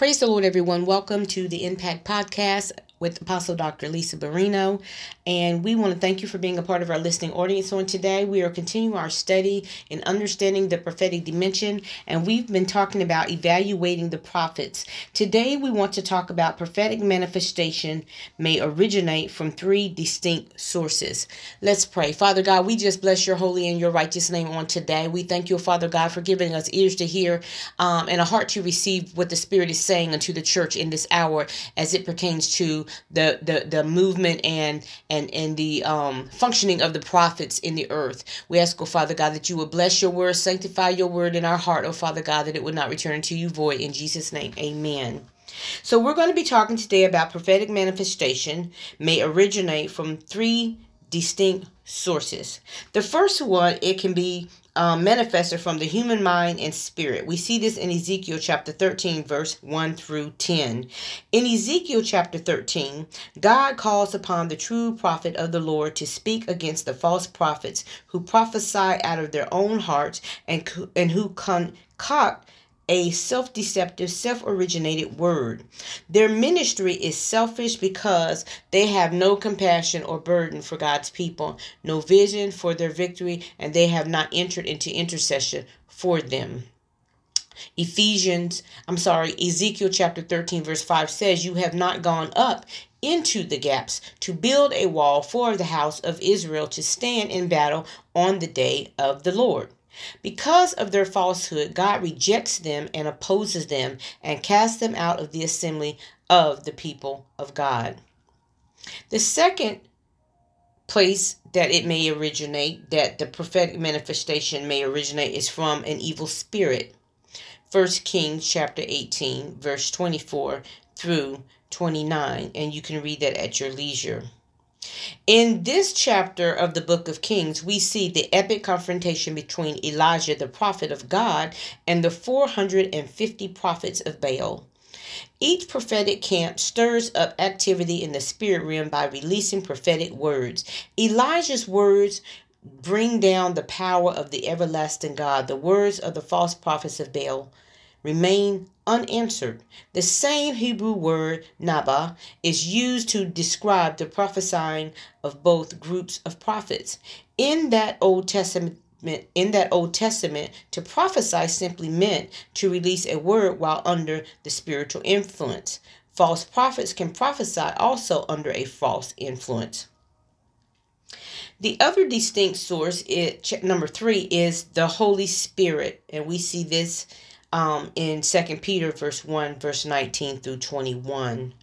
Praise the Lord, everyone. Welcome to the Impact Podcast with Apostle Dr. Lisa Barino. And we want to thank you for being a part of our listening audience on today. We are continuing our study in understanding the prophetic dimension, and we've been talking about evaluating the prophets. Today, we want to talk about prophetic manifestation may originate from three distinct sources. Let's pray. Father God, we just bless your holy and your righteous name on today. We thank you, Father God, for giving us ears to hear um, and a heart to receive what the Spirit is saying unto the church in this hour as it pertains to the the, the movement and and and the um, functioning of the prophets in the earth. We ask, oh Father God, that you would bless your word, sanctify your word in our heart, oh Father God, that it would not return to you void. In Jesus' name, Amen. So we're going to be talking today about prophetic manifestation may originate from three distinct sources. The first one, it can be um, manifested from the human mind and spirit. We see this in Ezekiel chapter 13, verse 1 through 10. In Ezekiel chapter 13, God calls upon the true prophet of the Lord to speak against the false prophets who prophesy out of their own hearts and, and who concoct a self deceptive, self originated word. Their ministry is selfish because they have no compassion or burden for God's people, no vision for their victory, and they have not entered into intercession for them. Ephesians, I'm sorry, Ezekiel chapter 13, verse 5 says, You have not gone up into the gaps to build a wall for the house of Israel to stand in battle on the day of the Lord. Because of their falsehood, God rejects them and opposes them and casts them out of the assembly of the people of God. The second place that it may originate, that the prophetic manifestation may originate, is from an evil spirit. 1 Kings chapter 18, verse 24 through 29, and you can read that at your leisure. In this chapter of the book of Kings, we see the epic confrontation between Elijah, the prophet of God, and the 450 prophets of Baal. Each prophetic camp stirs up activity in the spirit realm by releasing prophetic words. Elijah's words bring down the power of the everlasting God. The words of the false prophets of Baal remain unanswered. The same Hebrew word naba is used to describe the prophesying of both groups of prophets. In that Old Testament in that Old Testament, to prophesy simply meant to release a word while under the spiritual influence. False prophets can prophesy also under a false influence. The other distinct source, number three, is the Holy Spirit. And we see this um, in Second Peter verse 1, verse 19 through 21.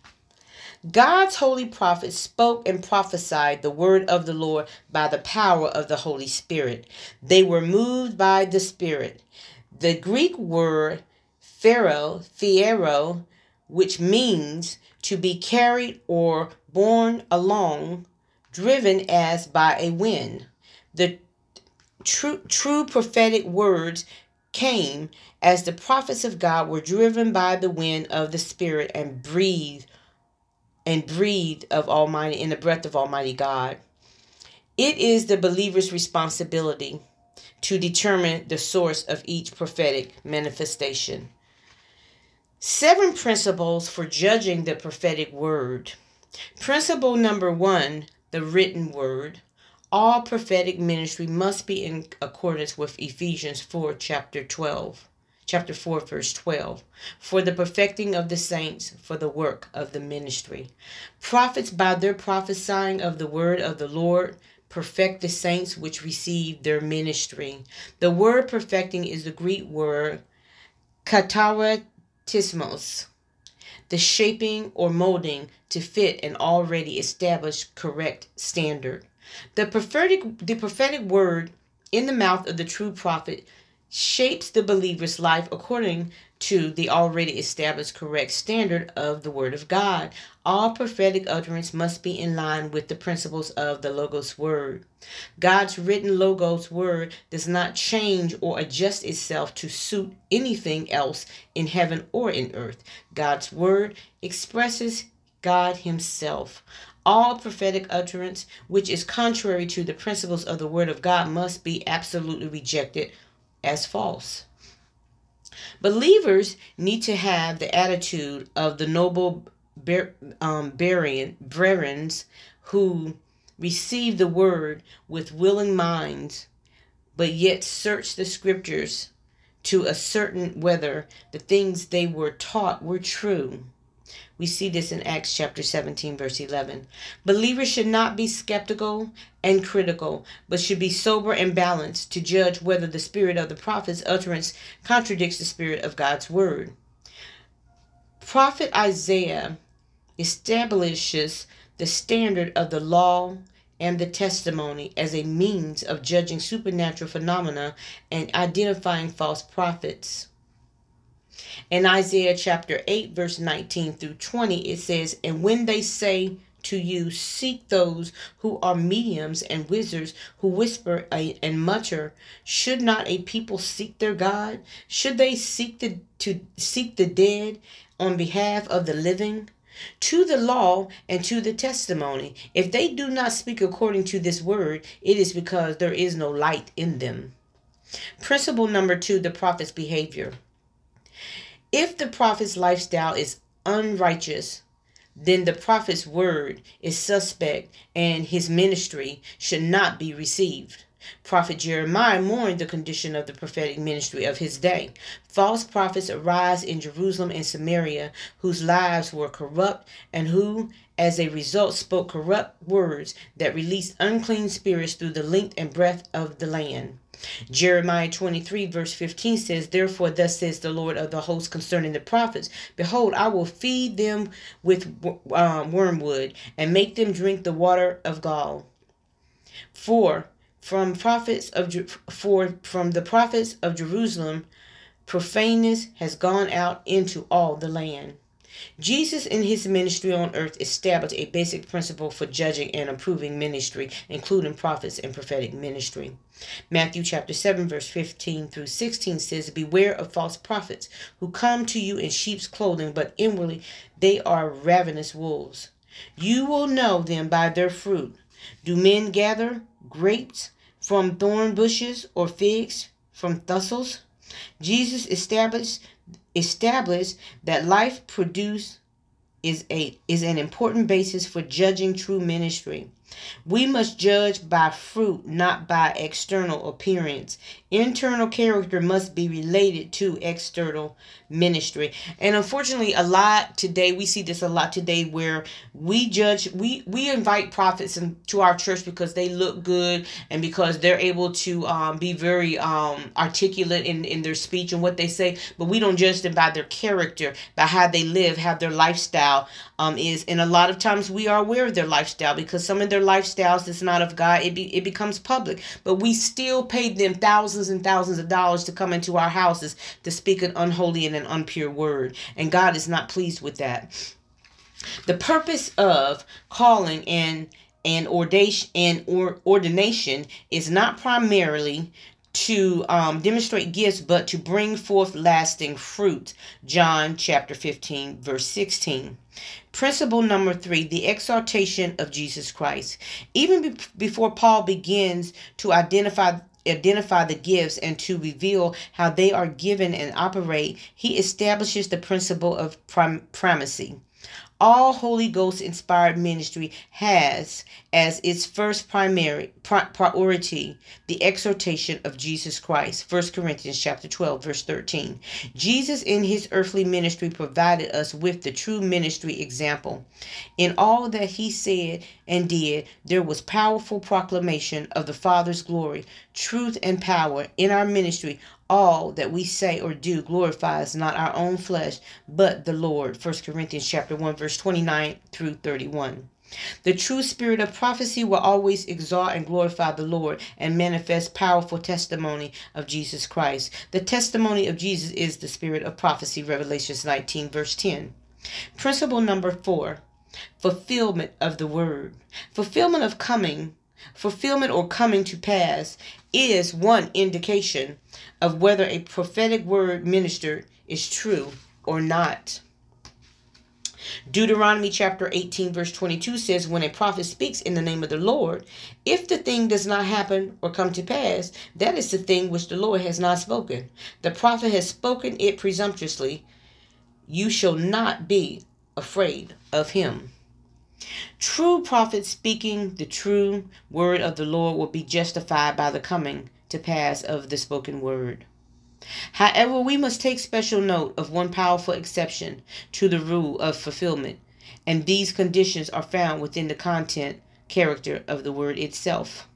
God's holy prophets spoke and prophesied the word of the Lord by the power of the Holy Spirit. They were moved by the Spirit. The Greek word pharaoh, fiero, which means to be carried or borne along, driven as by a wind. The true, true prophetic words came as the prophets of God were driven by the wind of the Spirit and breathed and breathed of Almighty in the breath of Almighty God. It is the believer's responsibility to determine the source of each prophetic manifestation. Seven principles for judging the prophetic word. Principle number one the written word all prophetic ministry must be in accordance with Ephesians 4 chapter 12 chapter 4 verse 12 for the perfecting of the saints for the work of the ministry. Prophets by their prophesying of the word of the Lord perfect the saints which receive their ministry. The word perfecting is the Greek word katartismos the shaping or molding to fit an already established correct standard the prophetic, the prophetic word in the mouth of the true prophet shapes the believer's life according to the already established correct standard of the Word of God. All prophetic utterance must be in line with the principles of the Logos Word. God's written Logos Word does not change or adjust itself to suit anything else in heaven or in earth. God's Word expresses God Himself. All prophetic utterance which is contrary to the principles of the Word of God must be absolutely rejected as false. Believers need to have the attitude of the noble bar- um, who receive the word with willing minds, but yet search the scriptures to ascertain whether the things they were taught were true. We see this in Acts chapter 17, verse 11. Believers should not be skeptical and critical, but should be sober and balanced to judge whether the spirit of the prophet's utterance contradicts the spirit of God's word. Prophet Isaiah establishes the standard of the law and the testimony as a means of judging supernatural phenomena and identifying false prophets. In Isaiah chapter 8, verse 19 through 20, it says, And when they say to you, Seek those who are mediums and wizards who whisper and mutter, should not a people seek their God? Should they seek the, to seek the dead on behalf of the living? to the law and to the testimony. If they do not speak according to this word, it is because there is no light in them. Principle number two the prophet's behavior. If the prophet's lifestyle is unrighteous, then the prophet's word is suspect and his ministry should not be received. Prophet Jeremiah mourned the condition of the prophetic ministry of his day. False prophets arise in Jerusalem and Samaria whose lives were corrupt and who, as a result, spoke corrupt words that released unclean spirits through the length and breadth of the land. Jeremiah 23, verse 15 says, Therefore, thus says the Lord of the hosts concerning the prophets Behold, I will feed them with um, wormwood and make them drink the water of gall. For from prophets of for from the prophets of Jerusalem profaneness has gone out into all the land. Jesus in his ministry on earth established a basic principle for judging and approving ministry, including prophets and prophetic ministry. Matthew chapter 7 verse 15 through 16 says, "Beware of false prophets who come to you in sheep's clothing, but inwardly they are ravenous wolves. You will know them by their fruit. Do men gather grapes from thorn bushes or figs from thistles. Jesus established established that life produced is a is an important basis for judging true ministry. We must judge by fruit, not by external appearance. Internal character must be related to external ministry. And unfortunately, a lot today, we see this a lot today where we judge, we, we invite prophets into our church because they look good and because they're able to um, be very um, articulate in, in their speech and what they say, but we don't judge them by their character, by how they live, how their lifestyle um, is. And a lot of times we are aware of their lifestyle because some of their lifestyles is not of God. It, be, it becomes public, but we still paid them thousands and thousands of dollars to come into our houses to speak an unholy and an unpure word. And God is not pleased with that. The purpose of calling and and ordination and or, ordination is not primarily to um, demonstrate gifts, but to bring forth lasting fruit. John chapter 15, verse 16. Principle number three the exaltation of Jesus Christ. Even be- before Paul begins to identify identify the gifts and to reveal how they are given and operate, he establishes the principle of prim- primacy all Holy Ghost inspired ministry has as its first primary priority the exhortation of Jesus Christ. 1 Corinthians chapter 12 verse 13. Jesus in his earthly ministry provided us with the true ministry example. In all that he said and did, there was powerful proclamation of the Father's glory, truth and power in our ministry all that we say or do glorifies not our own flesh, but the Lord. 1 Corinthians chapter 1, verse 29 through 31. The true spirit of prophecy will always exalt and glorify the Lord and manifest powerful testimony of Jesus Christ. The testimony of Jesus is the spirit of prophecy, Revelations 19, verse 10. Principle number four fulfillment of the word. Fulfillment of coming fulfillment or coming to pass is one indication of whether a prophetic word ministered is true or not. Deuteronomy chapter 18, verse 22 says, When a prophet speaks in the name of the Lord, if the thing does not happen or come to pass, that is the thing which the Lord has not spoken. The prophet has spoken it presumptuously. You shall not be afraid of him. True prophets speaking the true word of the Lord will be justified by the coming to pass of the spoken word. However, we must take special note of one powerful exception to the rule of fulfillment, and these conditions are found within the content character of the word itself.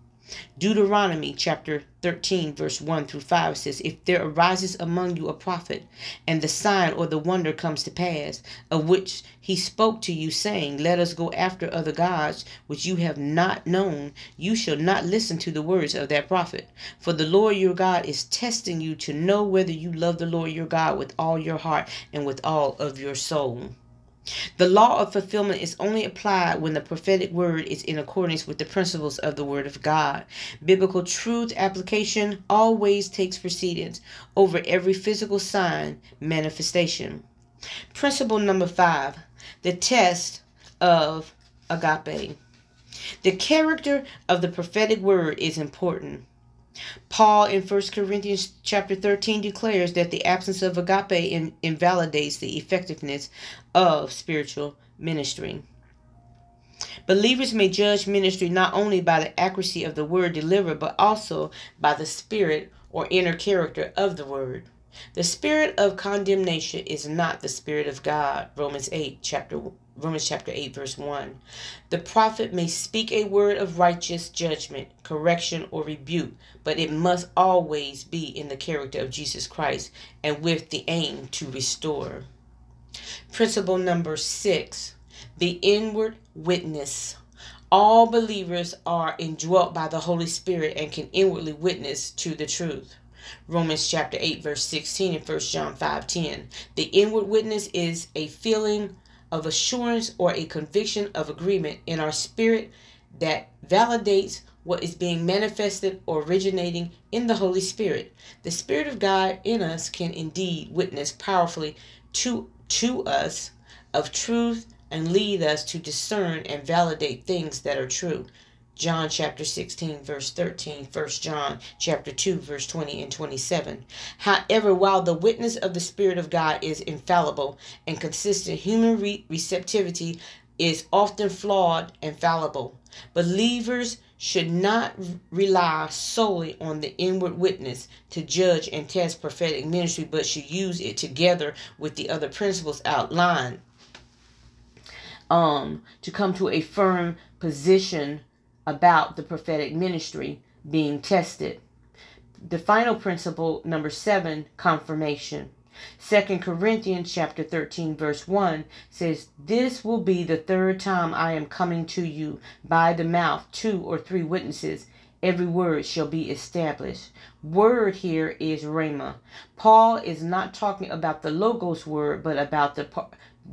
Deuteronomy chapter 13, verse 1 through 5 says, If there arises among you a prophet, and the sign or the wonder comes to pass, of which he spoke to you, saying, Let us go after other gods which you have not known, you shall not listen to the words of that prophet. For the Lord your God is testing you to know whether you love the Lord your God with all your heart and with all of your soul. The law of fulfillment is only applied when the prophetic word is in accordance with the principles of the Word of God. Biblical truth application always takes precedence over every physical sign manifestation. Principle number five the test of agape. The character of the prophetic word is important. Paul in 1 Corinthians chapter 13 declares that the absence of agape in, invalidates the effectiveness of spiritual ministry. Believers may judge ministry not only by the accuracy of the word delivered, but also by the spirit or inner character of the word. The spirit of condemnation is not the spirit of God. Romans 8 chapter Romans chapter 8 verse 1. The prophet may speak a word of righteous judgment, correction or rebuke, but it must always be in the character of Jesus Christ and with the aim to restore. Principle number 6. The inward witness. All believers are indwelt by the Holy Spirit and can inwardly witness to the truth. Romans chapter 8 verse 16 and 1 John 5 10. The inward witness is a feeling of assurance or a conviction of agreement in our spirit that validates what is being manifested or originating in the Holy Spirit. The Spirit of God in us can indeed witness powerfully to, to us of truth and lead us to discern and validate things that are true. John chapter 16 verse 13, 1 John chapter 2 verse 20 and 27. However, while the witness of the Spirit of God is infallible and consistent, human re- receptivity is often flawed and fallible. Believers should not rely solely on the inward witness to judge and test prophetic ministry, but should use it together with the other principles outlined um, to come to a firm position about the prophetic ministry being tested. The final principle, number seven, confirmation. Second Corinthians chapter 13 verse 1 says, This will be the third time I am coming to you by the mouth two or three witnesses. Every word shall be established. Word here is rhema. Paul is not talking about the logos word, but about the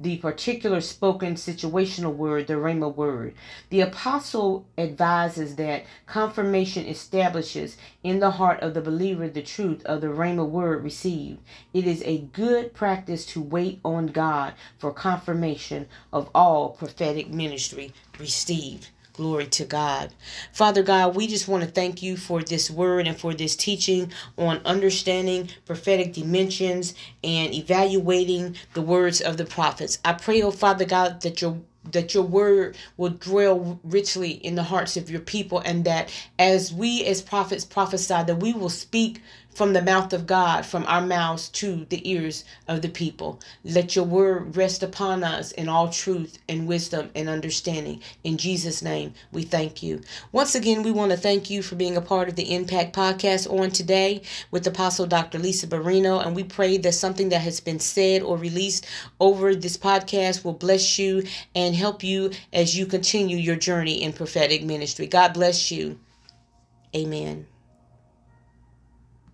the particular spoken situational word, the Rhema word. The apostle advises that confirmation establishes in the heart of the believer the truth of the Rhema word received. It is a good practice to wait on God for confirmation of all prophetic ministry received. Glory to God. Father God, we just want to thank you for this word and for this teaching on understanding prophetic dimensions and evaluating the words of the prophets. I pray, oh Father God, that your that your word will dwell richly in the hearts of your people and that as we as prophets prophesy that we will speak from the mouth of God, from our mouths to the ears of the people. Let your word rest upon us in all truth and wisdom and understanding. In Jesus' name, we thank you. Once again, we want to thank you for being a part of the Impact Podcast on today with Apostle Dr. Lisa Barino. And we pray that something that has been said or released over this podcast will bless you and help you as you continue your journey in prophetic ministry. God bless you. Amen.